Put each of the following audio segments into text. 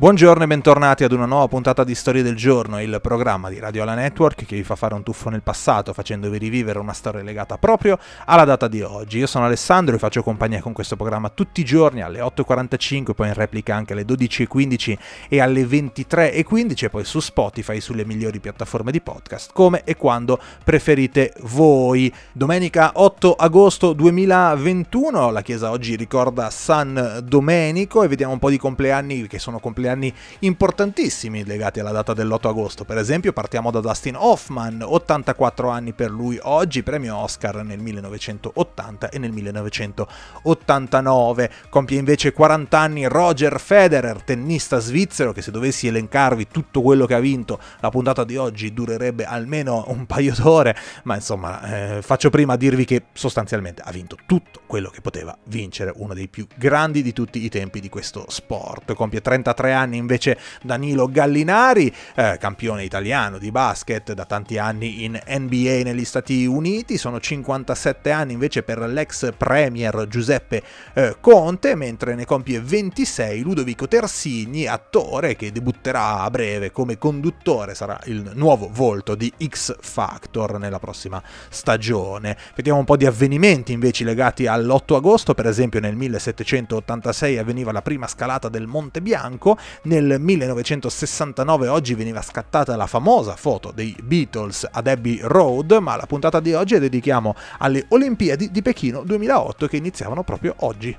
Buongiorno e bentornati ad una nuova puntata di Storie del Giorno, il programma di Radio Ala Network che vi fa fare un tuffo nel passato facendovi rivivere una storia legata proprio alla data di oggi. Io sono Alessandro e faccio compagnia con questo programma tutti i giorni alle 8.45, poi in replica anche alle 12.15 e alle 23.15 e poi su Spotify sulle migliori piattaforme di podcast, come e quando preferite voi. Domenica 8 agosto 2021, la chiesa oggi ricorda San Domenico e vediamo un po' di compleanni che sono compleanni anni importantissimi legati alla data dell'8 agosto. Per esempio partiamo da Dustin Hoffman, 84 anni per lui oggi, premio Oscar nel 1980 e nel 1989. Compie invece 40 anni Roger Federer, tennista svizzero, che se dovessi elencarvi tutto quello che ha vinto, la puntata di oggi durerebbe almeno un paio d'ore, ma insomma eh, faccio prima a dirvi che sostanzialmente ha vinto tutto quello che poteva vincere, uno dei più grandi di tutti i tempi di questo sport. Compie 33 anni anni invece Danilo Gallinari, eh, campione italiano di basket da tanti anni in NBA negli Stati Uniti, sono 57 anni invece per l'ex premier Giuseppe eh, Conte, mentre ne compie 26 Ludovico Tersigni, attore che debutterà a breve come conduttore, sarà il nuovo volto di X Factor nella prossima stagione. Vediamo un po' di avvenimenti invece legati all'8 agosto, per esempio nel 1786 avveniva la prima scalata del Monte Bianco nel 1969 oggi veniva scattata la famosa foto dei Beatles ad Abbey Road, ma la puntata di oggi la dedichiamo alle Olimpiadi di Pechino 2008 che iniziavano proprio oggi.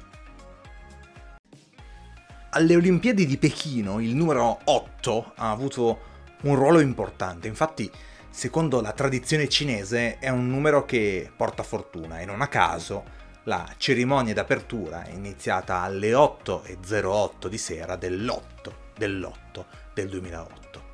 Alle Olimpiadi di Pechino il numero 8 ha avuto un ruolo importante, infatti secondo la tradizione cinese è un numero che porta fortuna e non a caso la cerimonia d'apertura è iniziata alle 8.08 di sera dell'8 dell'8 del 2008.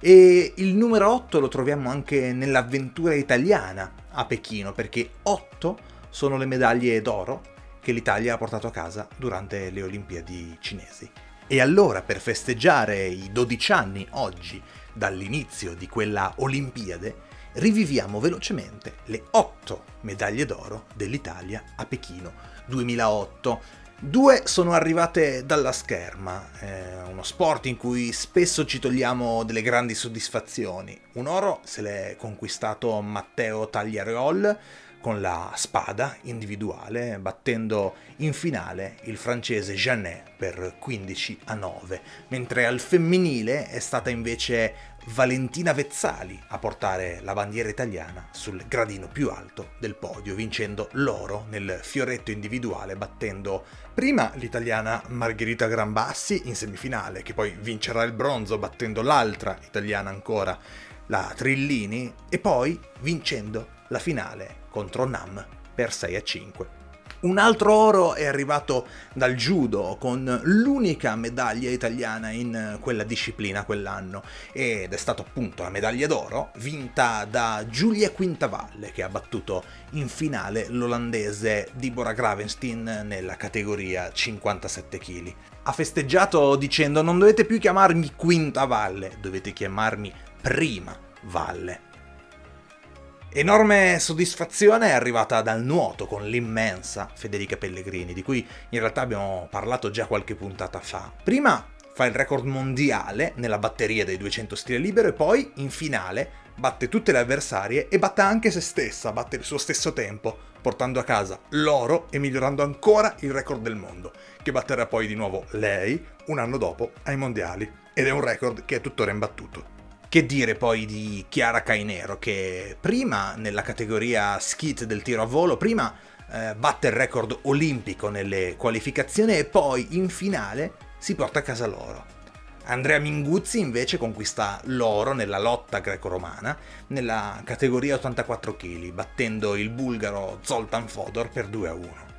E il numero 8 lo troviamo anche nell'avventura italiana a Pechino, perché 8 sono le medaglie d'oro che l'Italia ha portato a casa durante le Olimpiadi cinesi. E allora, per festeggiare i 12 anni oggi dall'inizio di quella Olimpiade, riviviamo velocemente le 8 medaglie d'oro dell'Italia a Pechino 2008. Due sono arrivate dalla scherma, eh, uno sport in cui spesso ci togliamo delle grandi soddisfazioni. Un oro se l'è conquistato Matteo Tagliareol con la spada individuale, battendo in finale il francese Jeannet per 15 a 9, mentre al femminile è stata invece Valentina Vezzali a portare la bandiera italiana sul gradino più alto del podio, vincendo l'oro nel fioretto individuale, battendo prima l'italiana Margherita Grambassi in semifinale, che poi vincerà il bronzo battendo l'altra italiana ancora, la Trillini, e poi vincendo la finale contro Nam per 6 a 5. Un altro oro è arrivato dal judo con l'unica medaglia italiana in quella disciplina quell'anno ed è stato appunto la medaglia d'oro vinta da Giulia Quintavalle che ha battuto in finale l'olandese Deborah Gravenstein nella categoria 57 kg. Ha festeggiato dicendo non dovete più chiamarmi Quintavalle, dovete chiamarmi Prima Valle. Enorme soddisfazione è arrivata dal nuoto con l'immensa Federica Pellegrini, di cui in realtà abbiamo parlato già qualche puntata fa. Prima fa il record mondiale nella batteria dei 200 stile libero e poi in finale batte tutte le avversarie e batte anche se stessa, batte il suo stesso tempo, portando a casa l'oro e migliorando ancora il record del mondo, che batterà poi di nuovo lei un anno dopo ai mondiali. Ed è un record che è tuttora imbattuto. Che dire poi di Chiara Cainero, che prima nella categoria skit del tiro a volo, prima eh, batte il record olimpico nelle qualificazioni e poi in finale si porta a casa l'oro. Andrea Minguzzi invece conquista l'oro nella lotta greco-romana nella categoria 84 kg, battendo il bulgaro Zoltan Fodor per 2 a 1.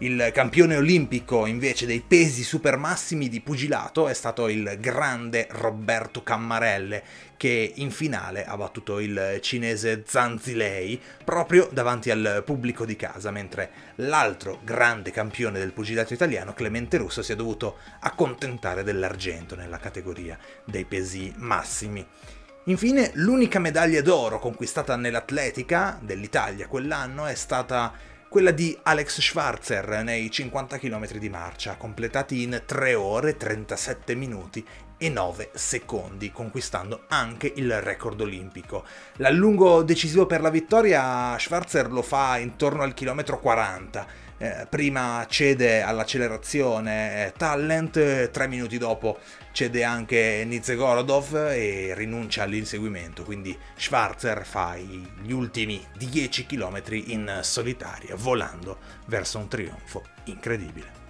Il campione olimpico invece dei pesi supermassimi di pugilato è stato il grande Roberto Cammarelle che in finale ha battuto il cinese Zanzilei proprio davanti al pubblico di casa, mentre l'altro grande campione del pugilato italiano, Clemente Russo, si è dovuto accontentare dell'argento nella categoria dei pesi massimi. Infine, l'unica medaglia d'oro conquistata nell'atletica dell'Italia quell'anno è stata quella di Alex Schwarzer nei 50 km di marcia, completati in 3 ore 37 minuti e 9 secondi, conquistando anche il record olimpico. L'allungo decisivo per la vittoria Schwarzer lo fa intorno al chilometro 40. Eh, prima cede all'accelerazione eh, Talent, tre minuti dopo cede anche Nizegorodov e rinuncia all'inseguimento, quindi Schwarzer fa gli ultimi 10 km in solitaria, volando verso un trionfo incredibile.